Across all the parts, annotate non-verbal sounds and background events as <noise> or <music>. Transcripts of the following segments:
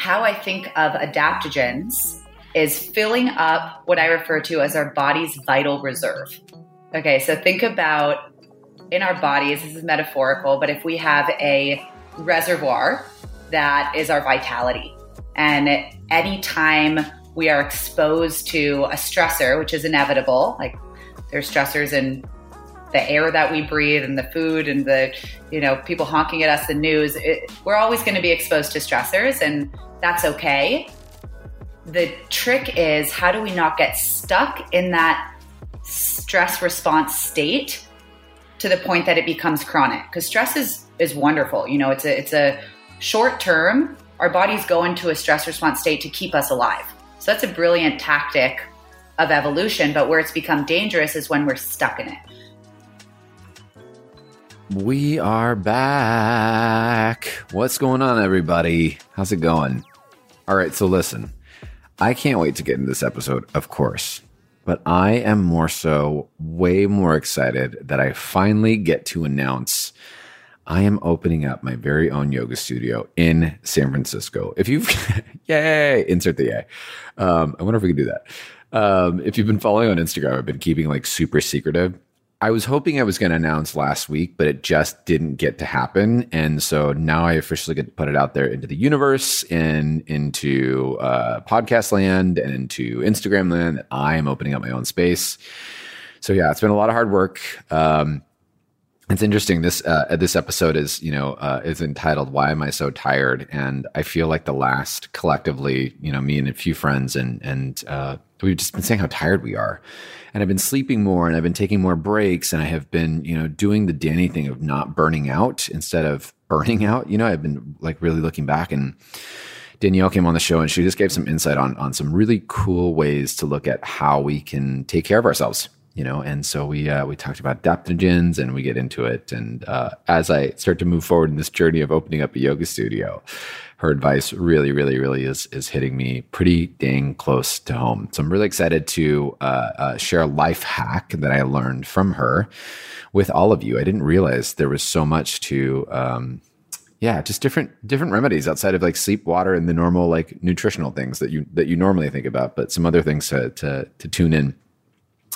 how I think of adaptogens is filling up what I refer to as our body's vital reserve. Okay, so think about in our bodies, this is metaphorical, but if we have a reservoir that is our vitality, and anytime we are exposed to a stressor, which is inevitable, like there's stressors in the air that we breathe and the food and the you know people honking at us the news it, we're always going to be exposed to stressors and that's okay the trick is how do we not get stuck in that stress response state to the point that it becomes chronic because stress is is wonderful you know it's a it's a short term our bodies go into a stress response state to keep us alive so that's a brilliant tactic of evolution. But where it's become dangerous is when we're stuck in it. We are back. What's going on, everybody? How's it going? All right, so listen, I can't wait to get into this episode, of course, but I am more so way more excited that I finally get to announce I am opening up my very own yoga studio in San Francisco. If you've, <laughs> yay, insert the yay. Um, I wonder if we can do that. Um, if you've been following on Instagram, I've been keeping like super secretive. I was hoping I was going to announce last week, but it just didn't get to happen. And so now I officially get to put it out there into the universe and into uh, podcast land and into Instagram land I am opening up my own space. So yeah, it's been a lot of hard work. Um, it's interesting. This uh, this episode is you know uh, is entitled "Why Am I So Tired?" and I feel like the last collectively, you know, me and a few friends and and uh, we've just been saying how tired we are, and I've been sleeping more and I've been taking more breaks and I have been you know doing the Danny thing of not burning out instead of burning out. You know, I've been like really looking back and. Danielle came on the show and she just gave some insight on on some really cool ways to look at how we can take care of ourselves you know and so we uh, we talked about adaptogens and we get into it and uh, as i start to move forward in this journey of opening up a yoga studio her advice really really really is is hitting me pretty dang close to home. So i'm really excited to uh, uh share a life hack that i learned from her with all of you. I didn't realize there was so much to um, yeah just different different remedies outside of like sleep water and the normal like nutritional things that you that you normally think about but some other things to to, to tune in.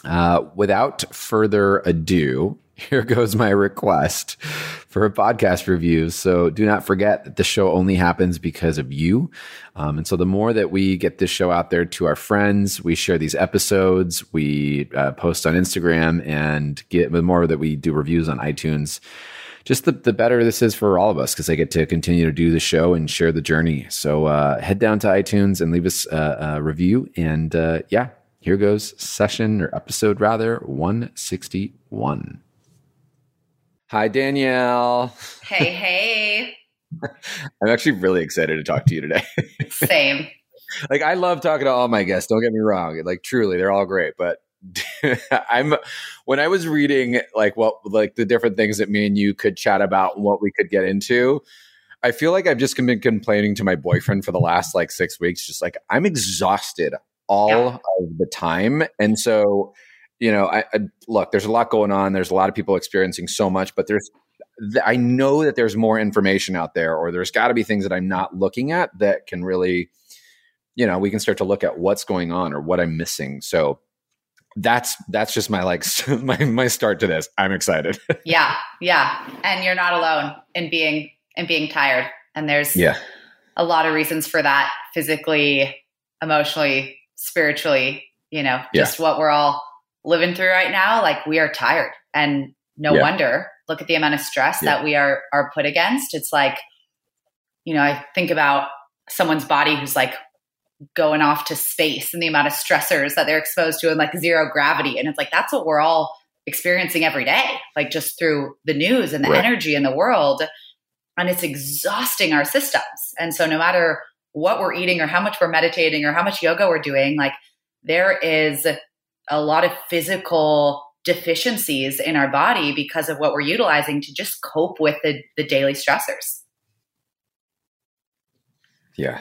Uh, without further ado, <laughs> here goes my request for a podcast review. So do not forget that the show only happens because of you. Um, and so the more that we get this show out there to our friends, we share these episodes, we uh, post on Instagram, and get the more that we do reviews on iTunes. Just the, the better this is for all of us because I get to continue to do the show and share the journey. So uh, head down to iTunes and leave us a, a review. And uh, yeah, here goes session or episode rather 161. Hi, Danielle. Hey, <laughs> hey. I'm actually really excited to talk to you today. Same. <laughs> like, I love talking to all my guests. Don't get me wrong. Like, truly, they're all great. But <laughs> I'm when I was reading like what like the different things that me and you could chat about, what we could get into. I feel like I've just been complaining to my boyfriend for the last like six weeks, just like I'm exhausted all yeah. of the time. And so, you know, I, I, look, there's a lot going on. There's a lot of people experiencing so much, but there's, I know that there's more information out there, or there's got to be things that I'm not looking at that can really, you know, we can start to look at what's going on or what I'm missing. So that's that's just my like <laughs> my my start to this. I'm excited. <laughs> yeah, yeah, and you're not alone in being in being tired. And there's yeah a lot of reasons for that physically, emotionally, spiritually, you know, just yeah. what we're all living through right now. Like we are tired and no yeah. wonder look at the amount of stress yeah. that we are, are put against. It's like, you know, I think about someone's body who's like going off to space and the amount of stressors that they're exposed to and like zero gravity. And it's like, that's what we're all experiencing every day, like just through the news and the right. energy in the world. And it's exhausting our systems. And so no matter what we're eating or how much we're meditating or how much yoga we're doing, like there is a lot of physical deficiencies in our body because of what we're utilizing to just cope with the, the daily stressors. Yeah.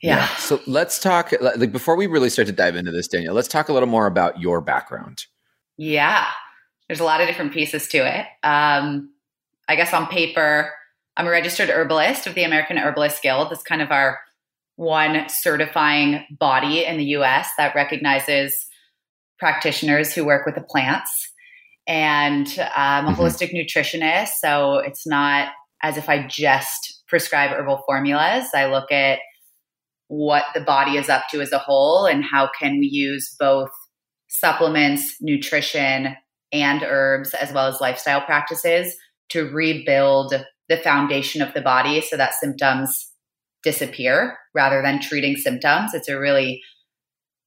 yeah. Yeah. So let's talk like before we really start to dive into this, Daniel, let's talk a little more about your background. Yeah. There's a lot of different pieces to it. Um, I guess on paper, I'm a registered herbalist of the American Herbalist Guild. That's kind of our one certifying body in the US that recognizes practitioners who work with the plants. And I'm a mm-hmm. holistic nutritionist, so it's not as if I just prescribe herbal formulas. I look at what the body is up to as a whole and how can we use both supplements, nutrition, and herbs, as well as lifestyle practices to rebuild the foundation of the body so that symptoms disappear rather than treating symptoms. It's a really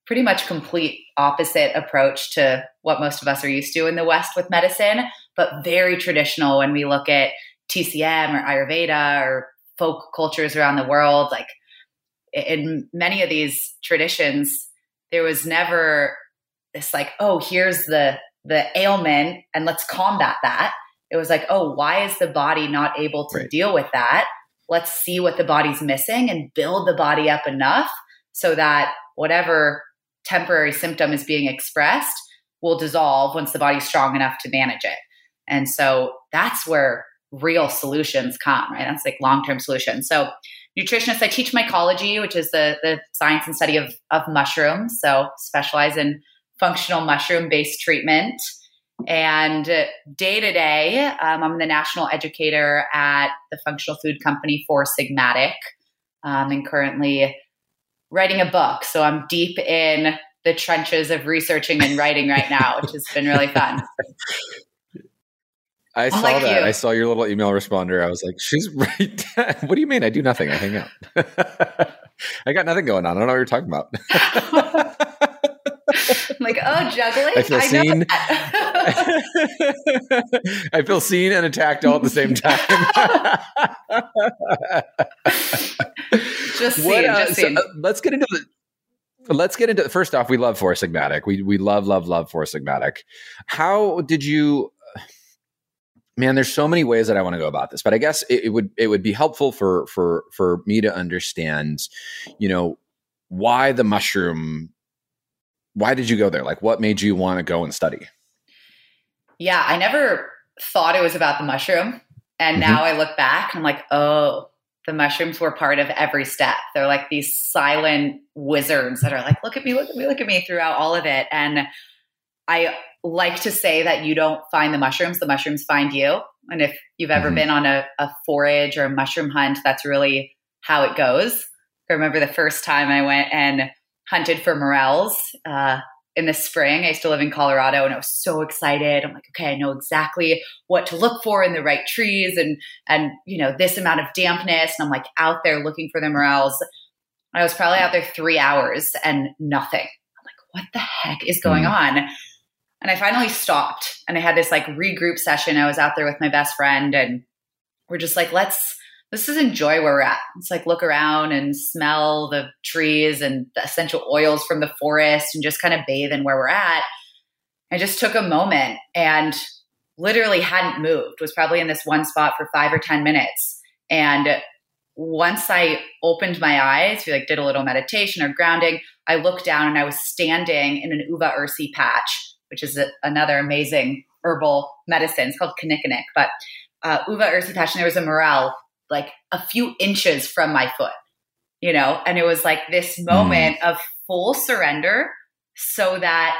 pretty much complete opposite approach to what most of us are used to in the West with medicine, but very traditional when we look at TCM or Ayurveda or folk cultures around the world. Like in many of these traditions, there was never this like, oh, here's the the ailment and let's combat that. It was like, oh, why is the body not able to right. deal with that? Let's see what the body's missing and build the body up enough so that whatever temporary symptom is being expressed will dissolve once the body's strong enough to manage it. And so that's where real solutions come, right? That's like long term solutions. So, nutritionist, I teach mycology, which is the, the science and study of, of mushrooms. So, specialize in functional mushroom based treatment. And day to day, um, I'm the national educator at the functional food company Four Sigmatic um, and currently writing a book. So I'm deep in the trenches of researching and writing right now, which has been really fun. I saw like that. You. I saw your little email responder. I was like, she's <laughs> right. what do you mean? I do nothing. I hang out. <laughs> I got nothing going on. I don't know what you're talking about. <laughs> I'm <laughs> like, oh, juggling. I feel I seen. <laughs> I feel seen and attacked all at the same time. <laughs> just what, uh, just so, uh, let's get into the. Let's get into first off. We love Four Sigmatic. We we love love love Four Sigmatic. How did you? Man, there's so many ways that I want to go about this, but I guess it, it would it would be helpful for for for me to understand, you know, why the mushroom why did you go there? Like, what made you want to go and study? Yeah, I never thought it was about the mushroom. And mm-hmm. now I look back and I'm like, oh, the mushrooms were part of every step. They're like these silent wizards that are like, look at me, look at me, look at me throughout all of it. And I like to say that you don't find the mushrooms, the mushrooms find you. And if you've ever mm-hmm. been on a, a forage or a mushroom hunt, that's really how it goes. I remember the first time I went and hunted for morels uh, in the spring. I used to live in Colorado and I was so excited. I'm like, okay, I know exactly what to look for in the right trees and and you know this amount of dampness. And I'm like out there looking for the morels. I was probably out there three hours and nothing. I'm like, what the heck is going mm. on? And I finally stopped and I had this like regroup session. I was out there with my best friend and we're just like, let's let's just enjoy where we're at. It's like look around and smell the trees and the essential oils from the forest and just kind of bathe in where we're at. I just took a moment and literally hadn't moved, was probably in this one spot for five or 10 minutes. And once I opened my eyes, we like did a little meditation or grounding, I looked down and I was standing in an uva ursi patch, which is a, another amazing herbal medicine. It's called kinnikinnick, but uh, uva ursi patch, and there was a morel like a few inches from my foot, you know? And it was like this moment mm. of full surrender so that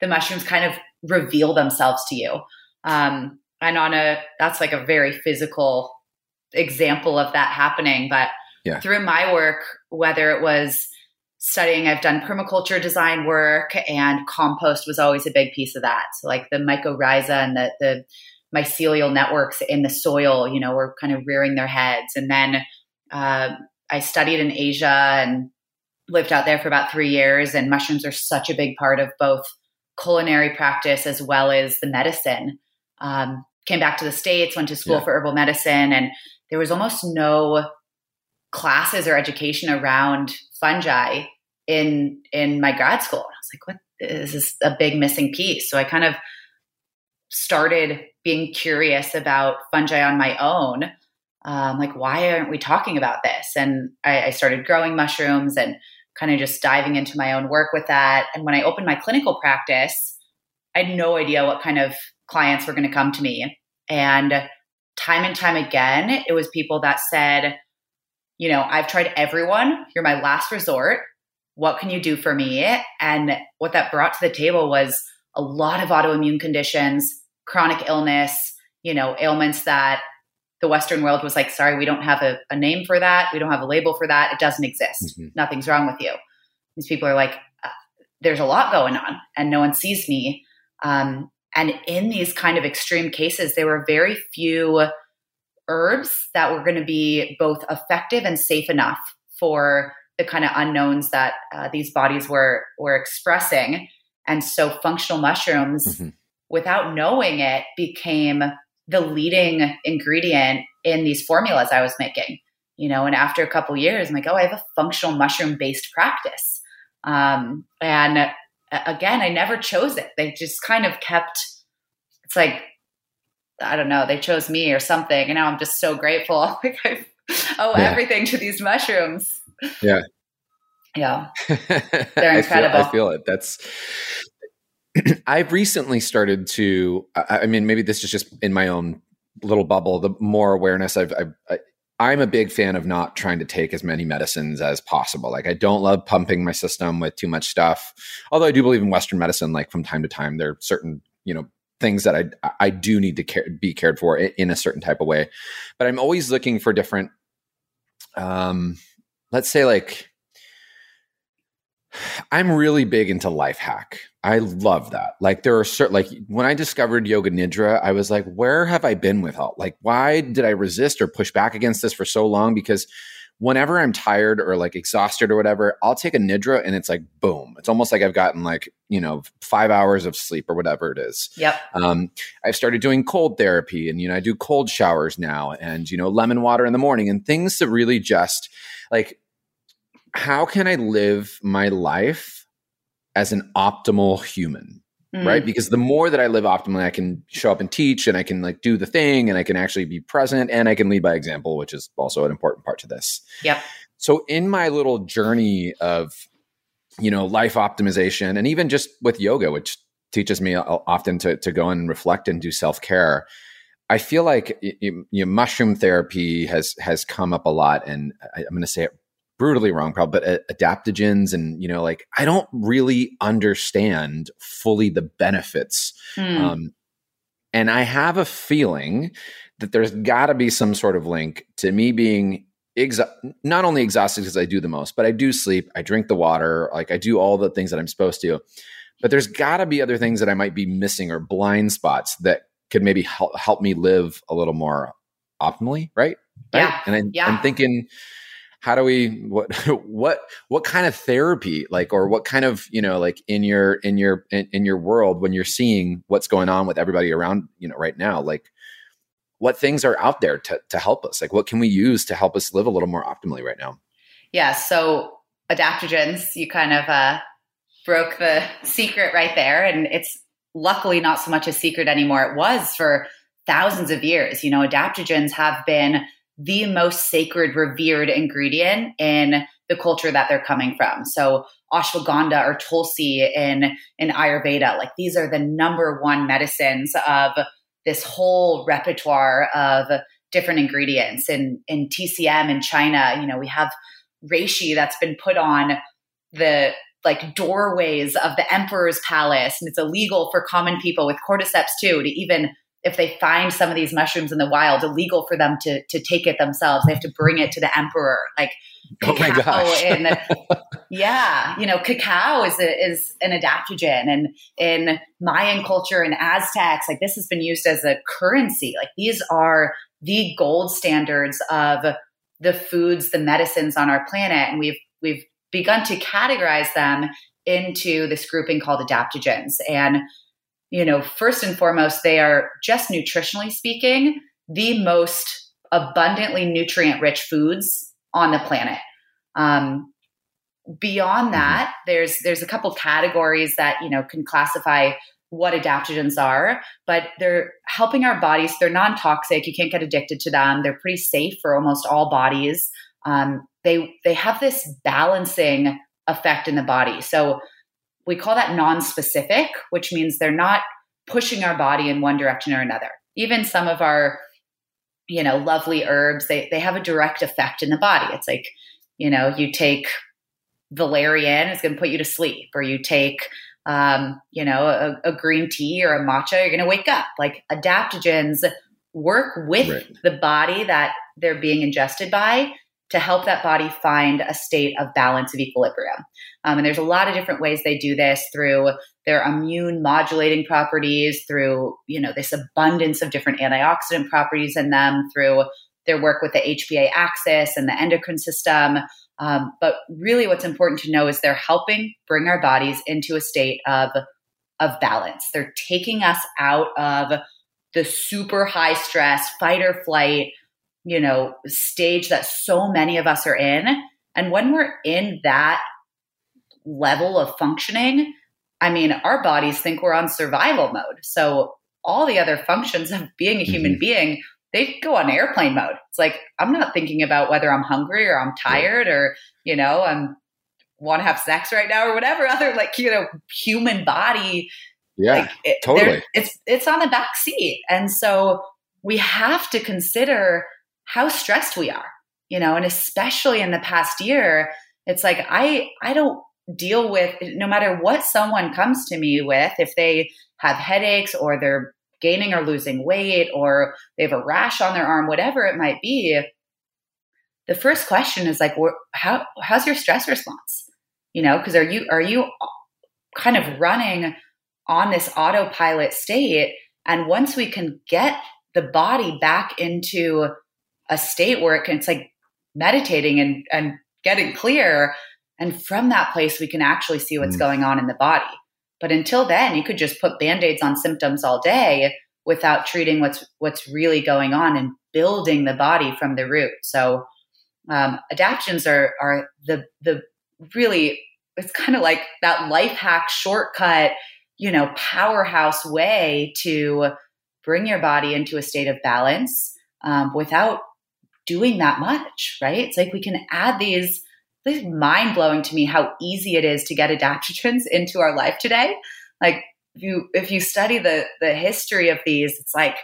the mushrooms kind of reveal themselves to you. Um, and on a, that's like a very physical example of that happening. But yeah. through my work, whether it was studying, I've done permaculture design work and compost was always a big piece of that. So like the mycorrhiza and the, the mycelial networks in the soil, you know, were kind of rearing their heads. And then uh, I studied in Asia and lived out there for about three years. And mushrooms are such a big part of both culinary practice as well as the medicine. Um, came back to the States, went to school yeah. for herbal medicine, and there was almost no classes or education around fungi in in my grad school. I was like, what this is a big missing piece. So I kind of started being curious about fungi on my own. Um, like, why aren't we talking about this? And I, I started growing mushrooms and kind of just diving into my own work with that. And when I opened my clinical practice, I had no idea what kind of clients were going to come to me. And time and time again, it was people that said, you know, I've tried everyone. You're my last resort. What can you do for me? And what that brought to the table was a lot of autoimmune conditions, chronic illness, you know, ailments that the Western world was like, sorry, we don't have a, a name for that. We don't have a label for that. It doesn't exist. Mm-hmm. Nothing's wrong with you. These people are like, uh, there's a lot going on and no one sees me. Um, and in these kind of extreme cases, there were very few herbs that were going to be both effective and safe enough for the kind of unknowns that uh, these bodies were were expressing. And so, functional mushrooms, mm-hmm. without knowing it, became the leading ingredient in these formulas I was making. You know, and after a couple years, I'm like, oh, I have a functional mushroom based practice. Um, and again, I never chose it. They just kind of kept, it's like, I don't know, they chose me or something. And now I'm just so grateful. <laughs> like I owe yeah. everything to these mushrooms. Yeah. Yeah. <laughs> They're incredible. I feel, I feel it. That's, <clears throat> I've recently started to, I, I, mean, maybe this is just in my own little bubble, the more awareness I've, I've I, I'm a big fan of not trying to take as many medicines as possible. Like I don't love pumping my system with too much stuff. Although I do believe in Western medicine, like from time to time, there are certain, you know, things that I I do need to care, be cared for in a certain type of way. But I'm always looking for different, um, let's say like I'm really big into life hack. I love that. Like there are certain like when I discovered yoga nidra, I was like, where have I been with all like why did I resist or push back against this for so long? Because whenever I'm tired or like exhausted or whatever, I'll take a nidra and it's like boom. It's almost like I've gotten like, you know, five hours of sleep or whatever it is. Yep. Um, I've started doing cold therapy and you know, I do cold showers now and you know, lemon water in the morning and things to really just like how can I live my life as an optimal human? Mm. Right. Because the more that I live optimally, I can show up and teach and I can like do the thing and I can actually be present and I can lead by example, which is also an important part to this. Yep. So in my little journey of, you know, life optimization and even just with yoga, which teaches me often to, to go and reflect and do self care. I feel like you, you, mushroom therapy has has come up a lot, and I, am going to say it brutally wrong probably but uh, adaptogens and you know like i don't really understand fully the benefits mm. um, and i have a feeling that there's got to be some sort of link to me being exa- not only exhausted because i do the most but i do sleep i drink the water like i do all the things that i'm supposed to but there's got to be other things that i might be missing or blind spots that could maybe help, help me live a little more optimally right, right? yeah and I, yeah. i'm thinking how do we what <laughs> what what kind of therapy like or what kind of you know like in your in your in, in, your world when you're seeing what's going on with everybody around you know right now like what things are out there to to help us? Like what can we use to help us live a little more optimally right now? Yeah so adaptogens you kind of uh broke the <laughs> secret right there and it's luckily not so much a secret anymore. It was for thousands of years. You know adaptogens have been the most sacred, revered ingredient in the culture that they're coming from. So ashwagandha or tulsi in in Ayurveda, like these are the number one medicines of this whole repertoire of different ingredients. In in TCM in China, you know, we have reishi that's been put on the like doorways of the emperor's palace and it's illegal for common people with cordyceps too to even if they find some of these mushrooms in the wild, illegal for them to to take it themselves. They have to bring it to the emperor. Like oh my gosh. in, <laughs> yeah, you know, cacao is a, is an adaptogen, and in Mayan culture and Aztecs, like this has been used as a currency. Like these are the gold standards of the foods, the medicines on our planet, and we've we've begun to categorize them into this grouping called adaptogens and you know, first and foremost, they are just nutritionally speaking, the most abundantly nutrient rich foods on the planet. Um, beyond mm-hmm. that, there's there's a couple categories that you know can classify what adaptogens are, but they're helping our bodies. They're non toxic. You can't get addicted to them. They're pretty safe for almost all bodies. Um, they they have this balancing effect in the body. So we call that non-specific, which means they're not pushing our body in one direction or another. Even some of our you know, lovely herbs, they, they have a direct effect in the body. It's like, you know, you take valerian, it's going to put you to sleep, or you take, um, you know, a, a, green tea or a matcha, you're going to wake up. Like adaptogens work with right. the body that they're being ingested by to help that body find a state of balance of equilibrium. Um, and there's a lot of different ways they do this through their immune modulating properties, through you know this abundance of different antioxidant properties in them, through their work with the HPA axis and the endocrine system. Um, but really, what's important to know is they're helping bring our bodies into a state of of balance. They're taking us out of the super high stress fight or flight you know, stage that so many of us are in. And when we're in that level of functioning, I mean, our bodies think we're on survival mode. So all the other functions of being a human mm-hmm. being, they go on airplane mode. It's like I'm not thinking about whether I'm hungry or I'm tired or, you know, I'm want to have sex right now or whatever other like, you know, human body. Yeah. Like, it, totally. It's it's on the back seat. And so we have to consider how stressed we are, you know, and especially in the past year, it's like I I don't deal with no matter what someone comes to me with if they have headaches or they're gaining or losing weight or they have a rash on their arm whatever it might be the first question is like how how's your stress response? You know because are you are you kind of running on this autopilot state? And once we can get the body back into a state where it can, it's like meditating and, and getting clear. And from that place, we can actually see what's mm. going on in the body. But until then, you could just put band-aids on symptoms all day without treating what's what's really going on and building the body from the root. So um, adaptogens are are the the really it's kind of like that life hack shortcut, you know, powerhouse way to bring your body into a state of balance um, without doing that much, right? It's like we can add these. It's mind blowing to me how easy it is to get adaptogens <laughs> into our life today. Like if you if you study the the history of these, it's like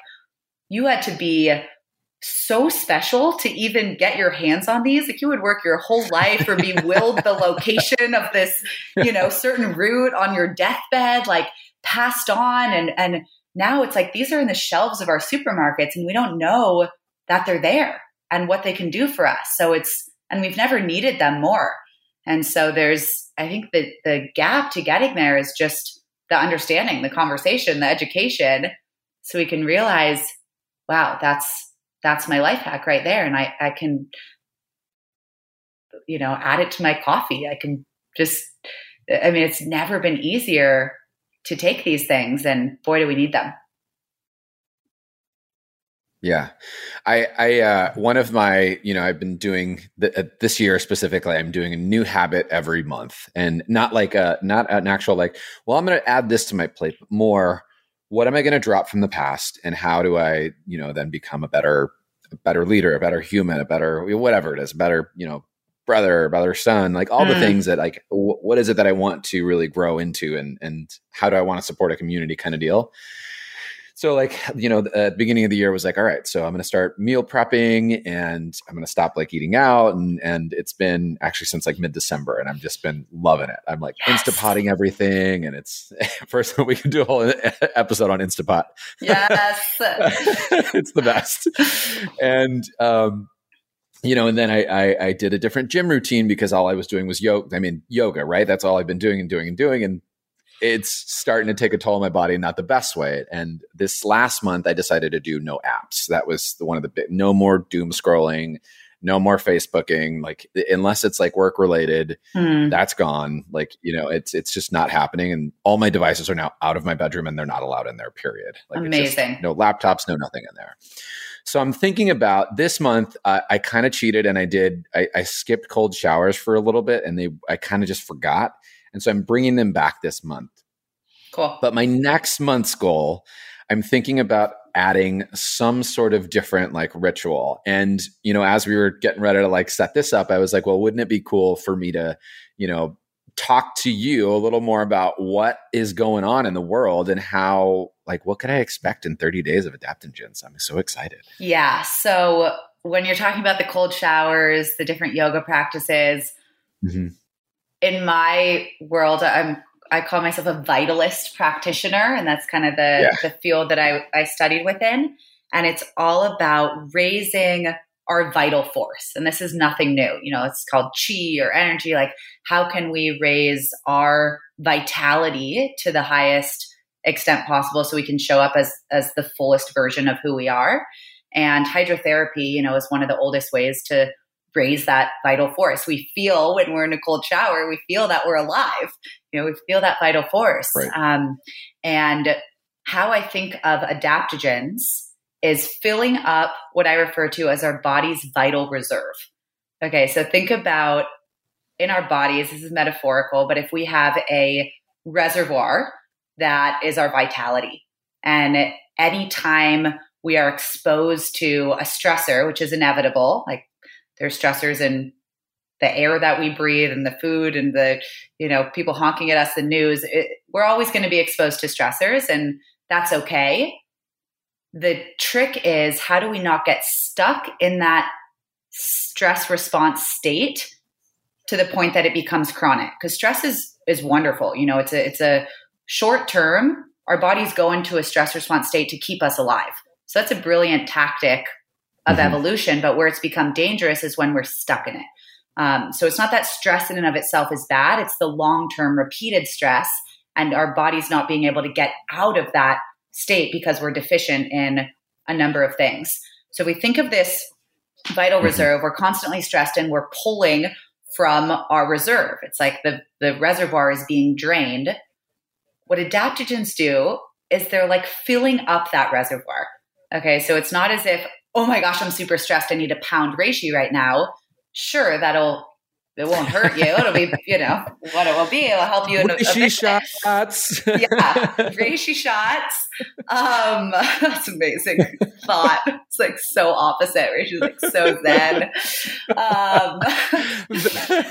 you had to be so special to even get your hands on these. Like you would work your whole life or be <laughs> willed the location of this, you know, certain root on your deathbed, like passed on. And and now it's like these are in the shelves of our supermarkets and we don't know that they're there and what they can do for us. So it's, and we've never needed them more. And so there's, I think that the gap to getting there is just the understanding, the conversation, the education. So we can realize, wow, that's, that's my life hack right there. And I, I can, you know, add it to my coffee. I can just, I mean, it's never been easier to take these things and boy, do we need them. Yeah, I, I, uh, one of my, you know, I've been doing the, uh, this year specifically. I'm doing a new habit every month, and not like a, not an actual like, well, I'm going to add this to my plate, but more, what am I going to drop from the past, and how do I, you know, then become a better, a better leader, a better human, a better whatever it is, a better, you know, brother, brother, son, like all mm. the things that like, w- what is it that I want to really grow into, and and how do I want to support a community, kind of deal so like you know at the beginning of the year was like all right so i'm going to start meal prepping and i'm going to stop like eating out and and it's been actually since like mid-december and i've just been loving it i'm like yes. instapotting everything and it's <laughs> first we can do a whole episode on instapot yes <laughs> it's the best and um you know, and then I, I, I did a different gym routine because all I was doing was yoga. I mean, yoga, right? That's all I've been doing and doing and doing. And it's starting to take a toll on my body, not the best way. And this last month, I decided to do no apps. That was the, one of the big, no more doom scrolling, no more Facebooking. Like unless it's like work related, hmm. that's gone. Like you know, it's it's just not happening. And all my devices are now out of my bedroom, and they're not allowed in there. Period. Like amazing. Just, no laptops, no nothing in there. So I'm thinking about this month. Uh, I kind of cheated, and I did. I, I skipped cold showers for a little bit, and they I kind of just forgot and so I'm bringing them back this month. Cool. But my next month's goal, I'm thinking about adding some sort of different like ritual. And, you know, as we were getting ready to like set this up, I was like, well, wouldn't it be cool for me to, you know, talk to you a little more about what is going on in the world and how, like, what could I expect in 30 days of adaptogens? I'm so excited. Yeah. So, when you're talking about the cold showers, the different yoga practices, mm-hmm. In my world, I'm I call myself a vitalist practitioner, and that's kind of the yeah. the field that I, I studied within. And it's all about raising our vital force. And this is nothing new. You know, it's called chi or energy. Like, how can we raise our vitality to the highest extent possible so we can show up as as the fullest version of who we are? And hydrotherapy, you know, is one of the oldest ways to raise that vital force. We feel when we're in a cold shower, we feel that we're alive. You know, we feel that vital force. Right. Um, and how I think of adaptogens is filling up what I refer to as our body's vital reserve. Okay, so think about in our bodies, this is metaphorical, but if we have a reservoir that is our vitality, and anytime we are exposed to a stressor, which is inevitable, like there's stressors in the air that we breathe and the food and the you know people honking at us the news. It, we're always going to be exposed to stressors and that's okay. The trick is how do we not get stuck in that stress response state to the point that it becomes chronic? Because stress is is wonderful you know it's a it's a short term our bodies go into a stress response state to keep us alive. So that's a brilliant tactic of mm-hmm. evolution but where it's become dangerous is when we're stuck in it um, so it's not that stress in and of itself is bad it's the long term repeated stress and our body's not being able to get out of that state because we're deficient in a number of things. So we think of this vital mm-hmm. reserve, we're constantly stressed and we're pulling from our reserve. It's like the, the reservoir is being drained. What adaptogens do is they're like filling up that reservoir. Okay, so it's not as if, oh my gosh, I'm super stressed. I need a pound reishi right now. Sure, that'll it won't hurt you. It'll be, you know, what it will be. It'll help you in a, a shots. yeah, <laughs> reishi shots. Um, <laughs> that's amazing thought. It's like so opposite. Reishi's like so zen. Um, <laughs>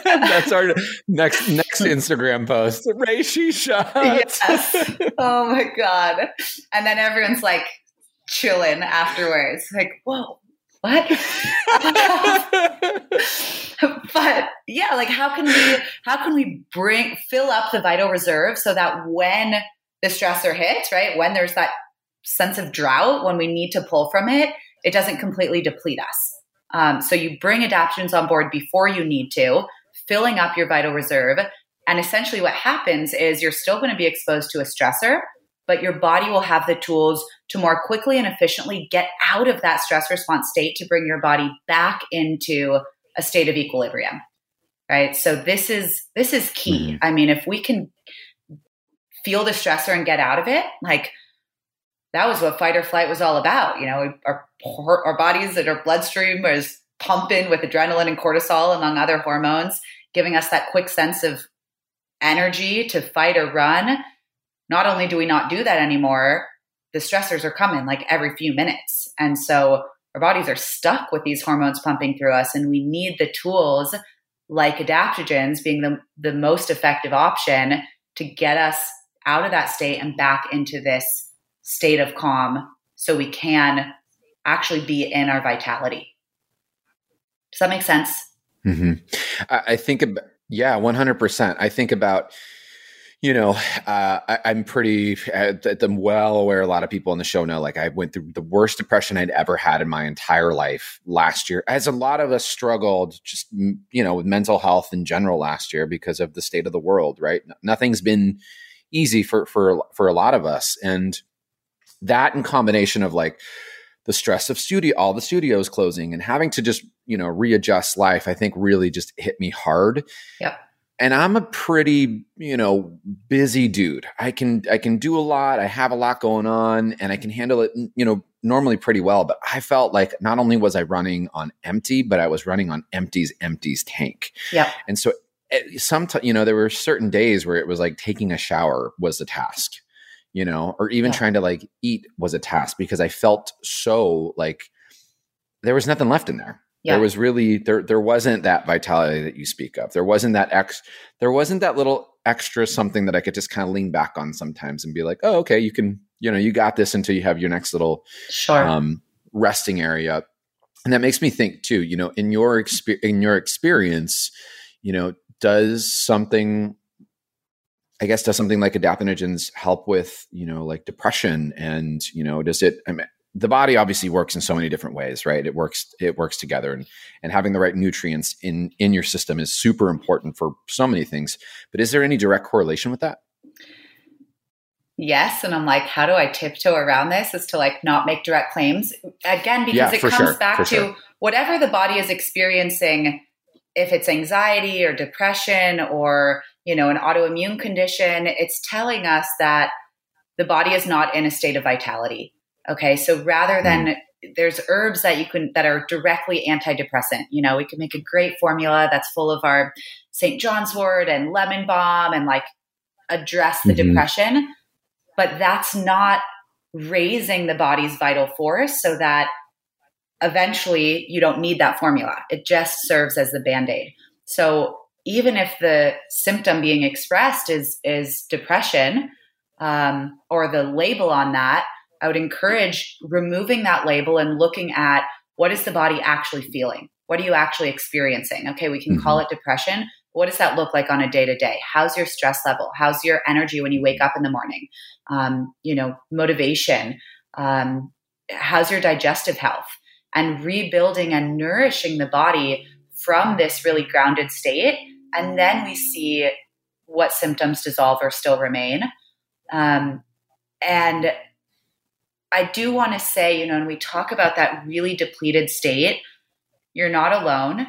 that's our next next Instagram post. Reishi shots. Yes. Oh my god. And then everyone's like chilling afterwards. Like, whoa, what? <laughs> but yeah, like how can we how can we bring fill up the vital reserve so that when the stressor hits, right? When there's that sense of drought, when we need to pull from it, it doesn't completely deplete us. Um, so you bring adaptogens on board before you need to, filling up your vital reserve. And essentially, what happens is you're still going to be exposed to a stressor, but your body will have the tools to more quickly and efficiently get out of that stress response state to bring your body back into a state of equilibrium. Right? So this is this is key. Mm-hmm. I mean, if we can feel the stressor and get out of it, like that was what fight or flight was all about. You know, our our bodies that our bloodstream is pumping with adrenaline and cortisol, among other hormones, giving us that quick sense of energy to fight or run not only do we not do that anymore, the stressors are coming like every few minutes. And so our bodies are stuck with these hormones pumping through us, and we need the tools like adaptogens being the, the most effective option to get us out of that state and back into this state of calm so we can actually be in our vitality. Does that make sense? Mm-hmm. I, think, yeah, 100%. I think about, you know, uh, I, am pretty, uh, I'm well aware a lot of people on the show know, like I went through the worst depression I'd ever had in my entire life last year, as a lot of us struggled just, you know, with mental health in general last year because of the state of the world, right? Nothing's been easy for, for, for a lot of us. And that in combination of like, the stress of studio, all the studios closing and having to just, you know, readjust life, I think really just hit me hard. Yep and I'm a pretty, you know, busy dude. I can I can do a lot. I have a lot going on and I can handle it, you know, normally pretty well, but I felt like not only was I running on empty, but I was running on empty's empty's tank. Yeah. And so eh, sometimes, you know, there were certain days where it was like taking a shower was the task, you know, or even yeah. trying to like eat was a task because I felt so like there was nothing left in there Yeah. There was really there there wasn't that vitality that you speak of. There wasn't that ex there wasn't that little extra something that I could just kind of lean back on sometimes and be like, oh, okay, you can, you know, you got this until you have your next little sure. um, resting area. And that makes me think too, you know, in your experience, in your experience, you know, does something I guess does something like adaptogens help with, you know, like depression and, you know, does it I mean the body obviously works in so many different ways, right? It works it works together and and having the right nutrients in in your system is super important for so many things. But is there any direct correlation with that? Yes, and I'm like, how do I tiptoe around this? Is to like not make direct claims again because yeah, it comes sure, back to sure. whatever the body is experiencing, if it's anxiety or depression or you know an autoimmune condition, it's telling us that the body is not in a state of vitality Okay. So rather than mm. there's herbs that you can that are directly antidepressant. You know, we can make a great formula that's full of our St. John's wort and lemon balm and like address the mm-hmm. depression, but that's not raising the body's vital force so that eventually you don't need that formula. It just serves as the band-aid. So even if the symptom being expressed is is depression um, or the label on that, I would encourage removing that label and looking at what is the body actually feeling? What are you actually experiencing? Okay, we can mm-hmm. call it depression. What does that look like on a day to day? How's your stress level? How's your energy when you wake up in the morning? Um, you know, motivation. Um, how's your digestive health? And rebuilding and nourishing the body from this really grounded state. And then we see what symptoms dissolve or still remain. Um, and I do want to say, you know, when we talk about that really depleted state, you're not alone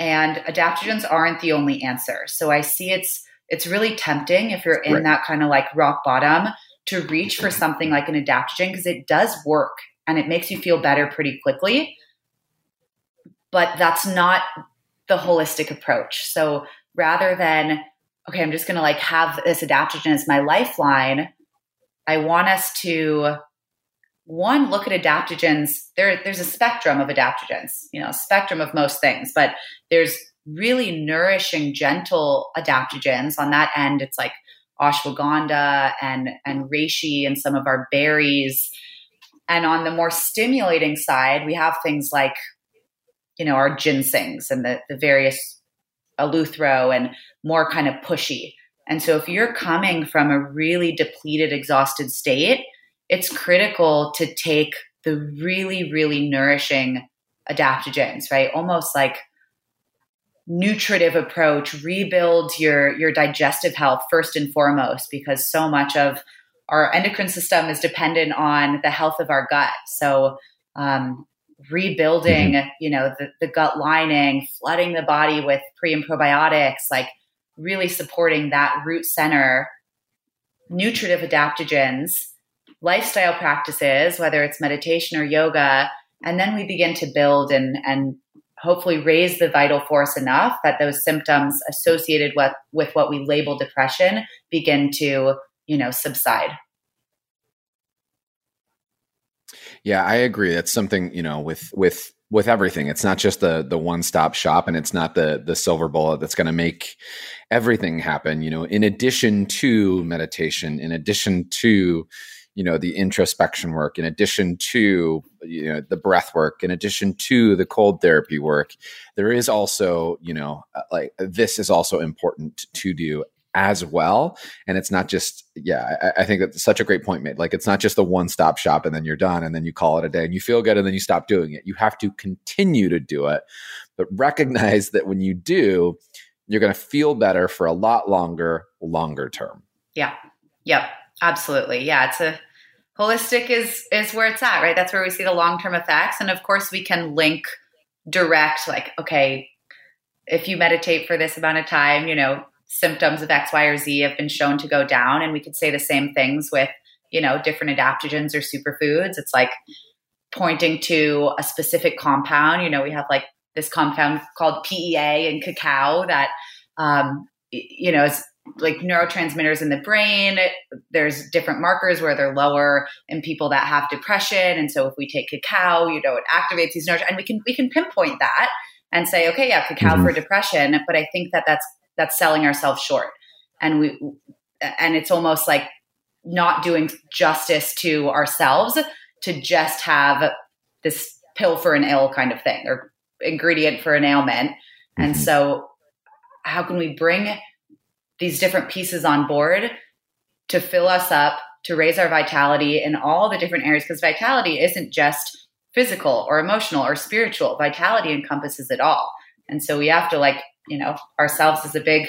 and adaptogens aren't the only answer. So I see it's it's really tempting if you're in right. that kind of like rock bottom to reach for something like an adaptogen because it does work and it makes you feel better pretty quickly. But that's not the holistic approach. So rather than okay, I'm just going to like have this adaptogen as my lifeline, I want us to one look at adaptogens. There there's a spectrum of adaptogens you know spectrum of most things but there's really nourishing gentle adaptogens. On that end it's like ashwagandha and and reishi and some of our berries. And on the more stimulating side we have things like you know our ginsengs and the, the various eleuthero and more kind of pushy. And so if you're coming from a really depleted exhausted state it's critical to take the really, really nourishing adaptogens, right? Almost like nutritive approach, rebuild your your digestive health first and foremost, because so much of our endocrine system is dependent on the health of our gut. So um, rebuilding, mm-hmm. you know, the, the gut lining, flooding the body with pre and probiotics, like really supporting that root center, nutritive adaptogens lifestyle practices, whether it's meditation or yoga, and then we begin to build and and hopefully raise the vital force enough that those symptoms associated with with what we label depression begin to you know subside. Yeah i agree. That's something you know with with with everything. It's not just the the one stop shop and it's not the the silver bullet that's going to make everything happen you know. In addition to meditation in addition to you know the introspection work in addition to you know the breath work in addition to the cold therapy work there is also you know uh, like this is also important to do as well. And it's not just yeah I, I, think that's such a great point made. Like it's not just the one stop shop and then you're done and then you call it a day and you feel good and then you stop doing it. You have to continue to do it but recognize that when you do you're going to feel better for a lot longer longer term. Yeah. Yep absolutely yeah it's a holistic is is where it's at, right? That's where we see the long term effects, and of course we can link direct, like okay, if you meditate for this amount of time, you know symptoms of X, Y, or Z have been shown to go down, and we could say the same things with you know different adaptogens or superfoods. It's like pointing to a specific compound. You know, we have like this compound called PEA in cacao that um, you know is like neurotransmitters in the brain. There's different markers where they're lower in people that have depression. And so if we take cacao, you know, it activates these neurotransmitters and we can, we can pinpoint that and say, okay, yeah, cacao mm-hmm. for depression. But I think that that's, that's selling ourselves short. And we, and it's almost like not doing justice to ourselves to just have this pill for an ill kind of thing or ingredient for an ailment. Mm-hmm. And so, how can we bring these different pieces on board to fill us up, to raise our vitality in all the different areas? Because vitality isn't just physical or emotional or spiritual, vitality encompasses it all. And so, we have to, like, you know, ourselves as a big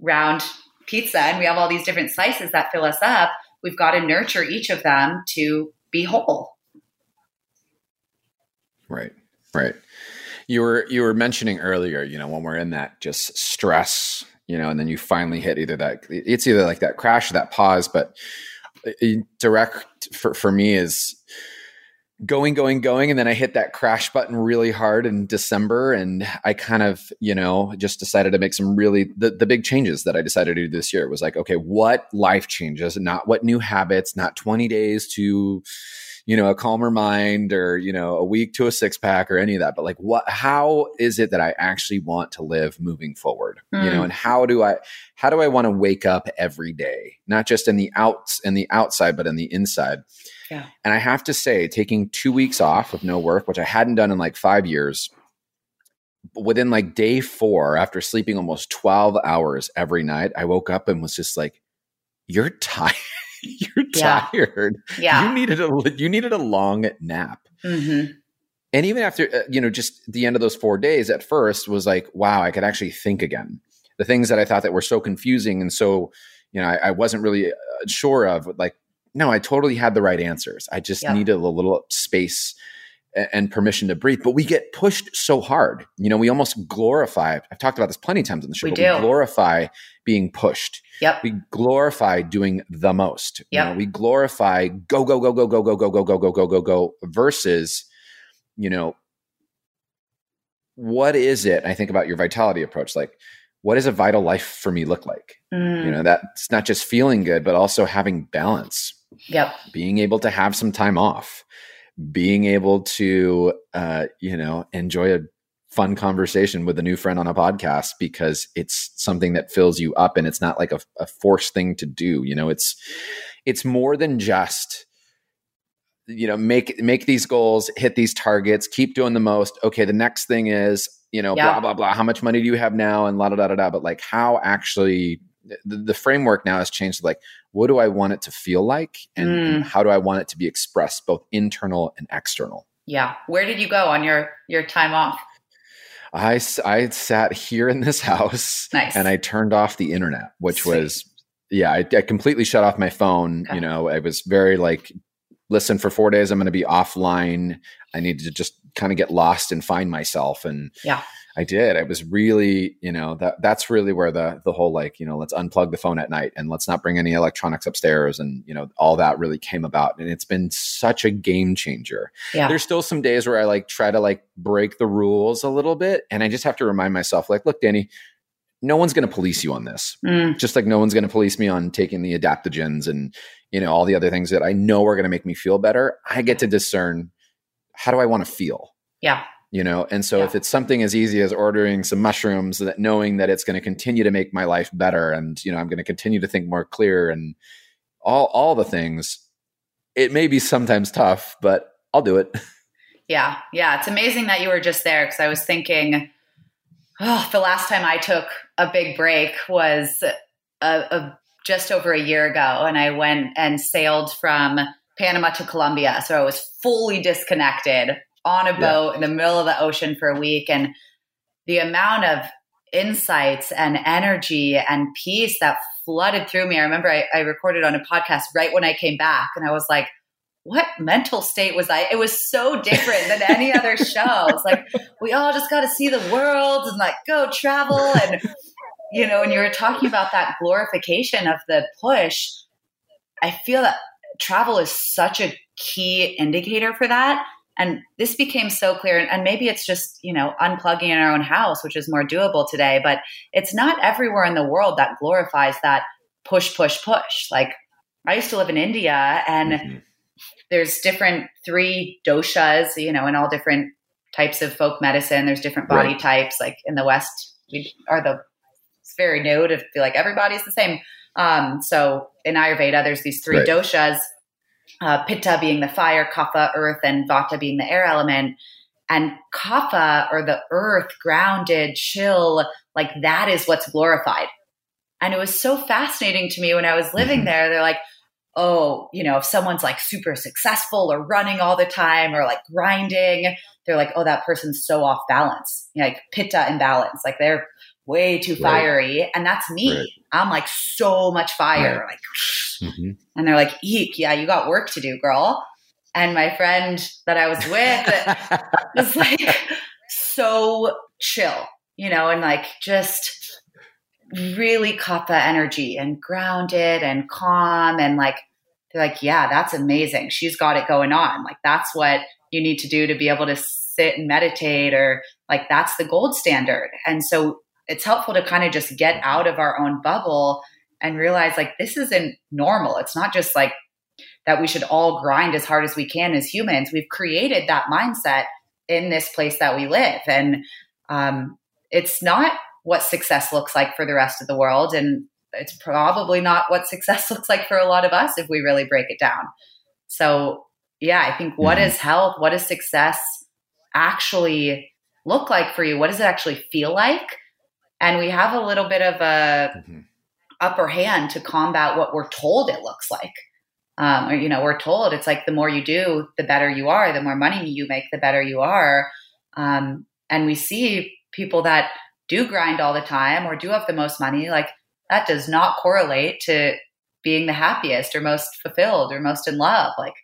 round pizza and we have all these different slices that fill us up. We've got to nurture each of them to be whole. Right. Right. You were you were mentioning earlier, you know, when we're in that just stress, you know, and then you finally hit either that it's either like that crash or that pause, but uh, direct for for me is going going going and then i hit that crash button really hard in december and i kind of you know just decided to make some really the, the big changes that i decided to do this year was like okay what life changes not what new habits not 20 days to you know, a calmer mind or, you know, a week to a six pack or any of that. But like, what, how is it that I actually want to live moving forward? Mm. You know, hmm. and how do I, how do I want to wake up every day? Not just in the outs and the outside, but in the inside. Yeah. And I have to say, taking two weeks off of no work, which I hadn't done in like five years, within like day four, after sleeping almost 12 hours every night, I woke up and was just like, you're <laughs> tired. <laughs> you're yeah. tired. Yeah. You needed a you needed a long nap. Mm-hmm. And even after uh, you know just the end of those 4 days at first was like wow, I could actually think again. The things that I thought that were so confusing and so you know I, I wasn't really uh, sure of like no, I totally had the right answers. I just yeah. needed a little space and permission to breathe. But we get pushed so hard. You know, we almost glorify. I've talked about this plenty of times on the show. We do. We glorify being pushed. Yep. We glorify doing the most. Yep. You know, we glorify go go go go go go go go go go go go go versus, you know, what is it? I think about your vitality approach. Like, what does a vital life for me look like? Mm. You know, that's not just feeling good, but also having balance. Yep. Being able to have some time off being able to uh, you know enjoy a fun conversation with a new friend on a podcast because it's something that fills you up and it's not like a, a forced thing to do you know it's it's more than just you know make make these goals hit these targets keep doing the most. Okay the next thing is you know yeah. blah blah blah. How much money do you have now? And la da da da da. But like how actually the, the framework now has changed. Like what do I want it to feel like and, mm. and how do I want it to be expressed both internal and external? Yeah. Where did you go on your your time off? I, I sat here in this house nice. and I turned off the internet, which Sweet. was, yeah, I, I, completely shut off my phone. Okay. You know, I was very like, listen, for four days, I'm going to be offline. I need to just kind of get lost and find myself. And yeah, I did. I was really, you know, that that's really where the the whole like, you know, let's unplug the phone at night and let's not bring any electronics upstairs and, you know, all that really came about. And it's been such a game changer. Yeah. There's still some days where I like try to like break the rules a little bit. And I just have to remind myself, like, look, Danny, no one's going to police you on this. Mm. Just like no one's going to police me on taking the adaptogens and, you know, all the other things that I know are going to make me feel better. I get to discern how do I want to feel? Yeah you know and so yeah. if it's something as easy as ordering some mushrooms that knowing that it's going to continue to make my life better and you know i'm going to continue to think more clear and all all the things it may be sometimes tough but i'll do it <laughs> yeah yeah it's amazing that you were just there because i was thinking oh the last time i took a big break was a, a, just over a year ago and i went and sailed from panama to colombia so i was fully disconnected on a boat yeah. in the middle of the ocean for a week and the amount of insights and energy and peace that flooded through me. I remember I, I, recorded on a podcast right when I came back and I was like, what mental state was I? It was so different than any <laughs> other show. It's like, we all just got to see the world and like go travel. And, you know, when you were talking about that glorification of the push, I feel that travel is such a key indicator for that And this became so clear. And maybe it's just, you know, unplugging in our own house, which is more doable today, but it's not everywhere in the world that glorifies that push, push, push. Like I used to live in India and mm-hmm. there's different three doshas, you know, in all different types of folk medicine. There's different body right. types. Like in the West, we are the it's very new to feel like everybody's the same. Um, so in Ayurveda, there's these three right. doshas, uh, Pitta being the fire, Kapha, earth, and Vata being the air element. And Kapha or the earth, grounded, chill, like that is what's glorified. And it was so fascinating to me when I was living mm-hmm. there. They're like, oh, you know, if someone's like super successful or running all the time or like grinding, they're like, oh, that person's so off balance, you know, like pitta imbalance. Like they're way too fiery. Right. And that's me. Right. I'm like so much fire. Right. Like, mm-hmm. and they're like, eek, yeah, you got work to do, girl. And my friend that I was with <laughs> was like so chill, you know, and like just really caught the energy and grounded and calm and like they're like, yeah, that's amazing. She's got it going on. Like that's what you need to do to be able to sit and meditate or like that's the gold standard. And so it's helpful to kind of just get out of our own bubble and realize like this isn't normal. It's not just like that we should all grind as hard as we can as humans. We've created that mindset in this place that we live. And um, it's not what success looks like for the rest of the world. And it's probably not what success <laughs> looks like for a lot of us if we really break it down. So, yeah, I think what mm-hmm. is health? What does success actually look like for you? What does it actually feel like? And we have a little bit of a mm-hmm. upper hand to combat what we're told it looks like. Um, or, you know, we're told it's like the more you do, the better you are, the more money you make, the better you are. Um, and we see people that do grind all the time or do have the most money, like that does not correlate to being the happiest or most fulfilled or most in love. Like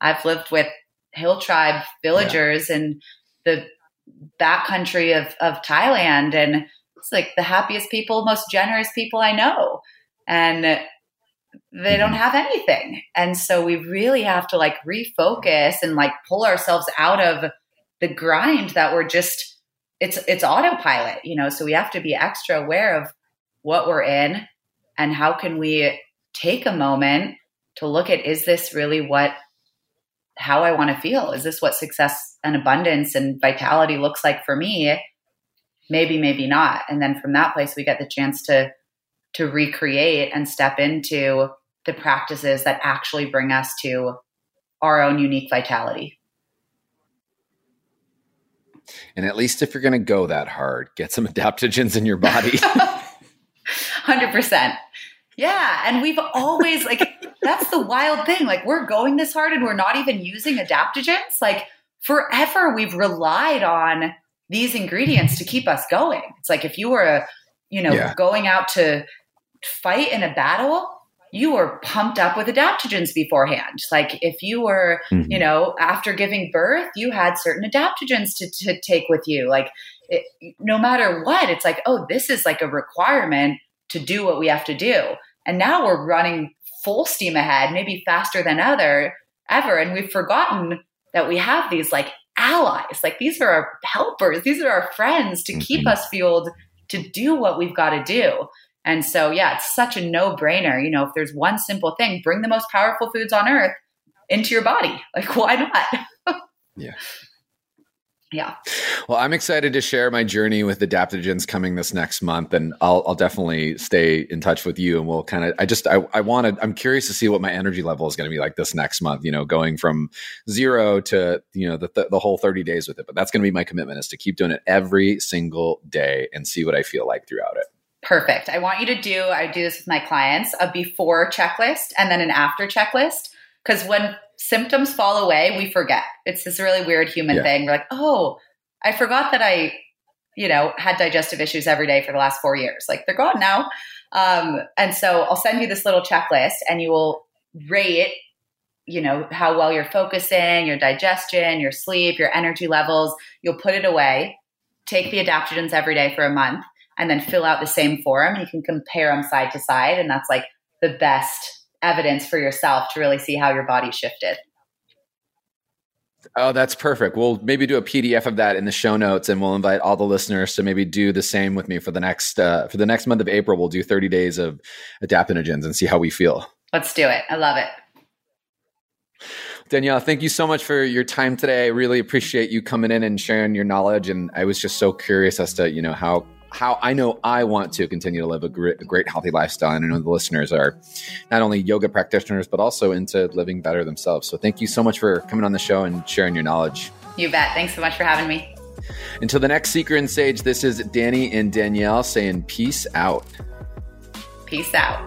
I've lived with hill tribe villagers yeah. in the backcountry of, of Thailand and it's like the happiest people, most generous people I know. And they don't mm-hmm. have anything. And so we really have to like refocus and like pull ourselves out of the grind that we're just it's it's autopilot, you know, so we have to be extra aware of what we're in and how can we take a moment to look at is this really what how I want to feel? Is this what success and abundance and vitality looks like for me? Maybe, maybe not. And then from that place we get the chance to to recreate and step into the practices that actually bring us to our own unique vitality. And at least if you're going to go that hard, get some <laughs> adaptogens in your body. <laughs> 100%. Yeah. And we've always, like, <laughs> that's the wild thing. Like, we're going this hard and we're not even using adaptogens. Like, forever we've relied on these ingredients to keep us going. It's like if you were, you know, yeah. going out to fight in a battle, you were pumped up with adaptogens beforehand. Like if you were, mm-hmm. you know, after giving birth, you had certain adaptogens to, to take with you. Like it, no matter what, it's like, oh, this is like a requirement to do what we have to do. And now we're running full steam ahead, maybe faster than other ever. And we've forgotten that we have these like allies. Like these are our helpers. These are our friends to mm-hmm. keep us fueled to do what we've got to do. And so, yeah, it's such a no brainer. You know, if there's one simple thing, bring the most powerful foods on earth into your body. Like, <laughs> why not? yeah. Yeah. Well, I'm excited to share my journey with adaptogens coming this next month, and I'll, I'll definitely stay in touch with you. And we'll kind of, I just, I, I wanted, I'm curious to see what my energy level is going to be like this next month. You know, going from zero to you know the the, the whole 30 days with it. But that's going to be my commitment is to keep doing it every single day and see what I feel like throughout it. Perfect. I want you to do, I do this with my clients, a before checklist and then an after checklist. Because when symptoms fall away, we forget. It's this really weird human yeah. thing. We're like, oh, I forgot that I, you know, had digestive issues every day for the last four years. Like they're gone now. Um, and so I'll send you this little checklist and you will rate, you know, how well you're focusing, your digestion, your sleep, your energy levels. You'll put it away, take the adaptogens every day for a month and then fill out the same form. You can compare them side to side, and that's like the best evidence for yourself to really see how your body shifted. Oh, that's perfect. We'll maybe do a PDF of that in the show notes, and we'll invite all the listeners to maybe do the same with me for the next uh, for the next month of April. We'll do 30 days of adaptogens and see how we feel. Let's do it. I love it. Danielle, thank you so much for your time today. I really appreciate you coming in and sharing your knowledge. And I was just so curious as to you know how how I know I want to continue to live a great, a great, healthy lifestyle. And I know the listeners are not only yoga practitioners, but also into living better themselves. So thank you so much for coming on the show and sharing your knowledge. You bet. Thanks so much for having me. Until the next Seeker and Sage, this is Danny and Danielle saying peace out. Peace out.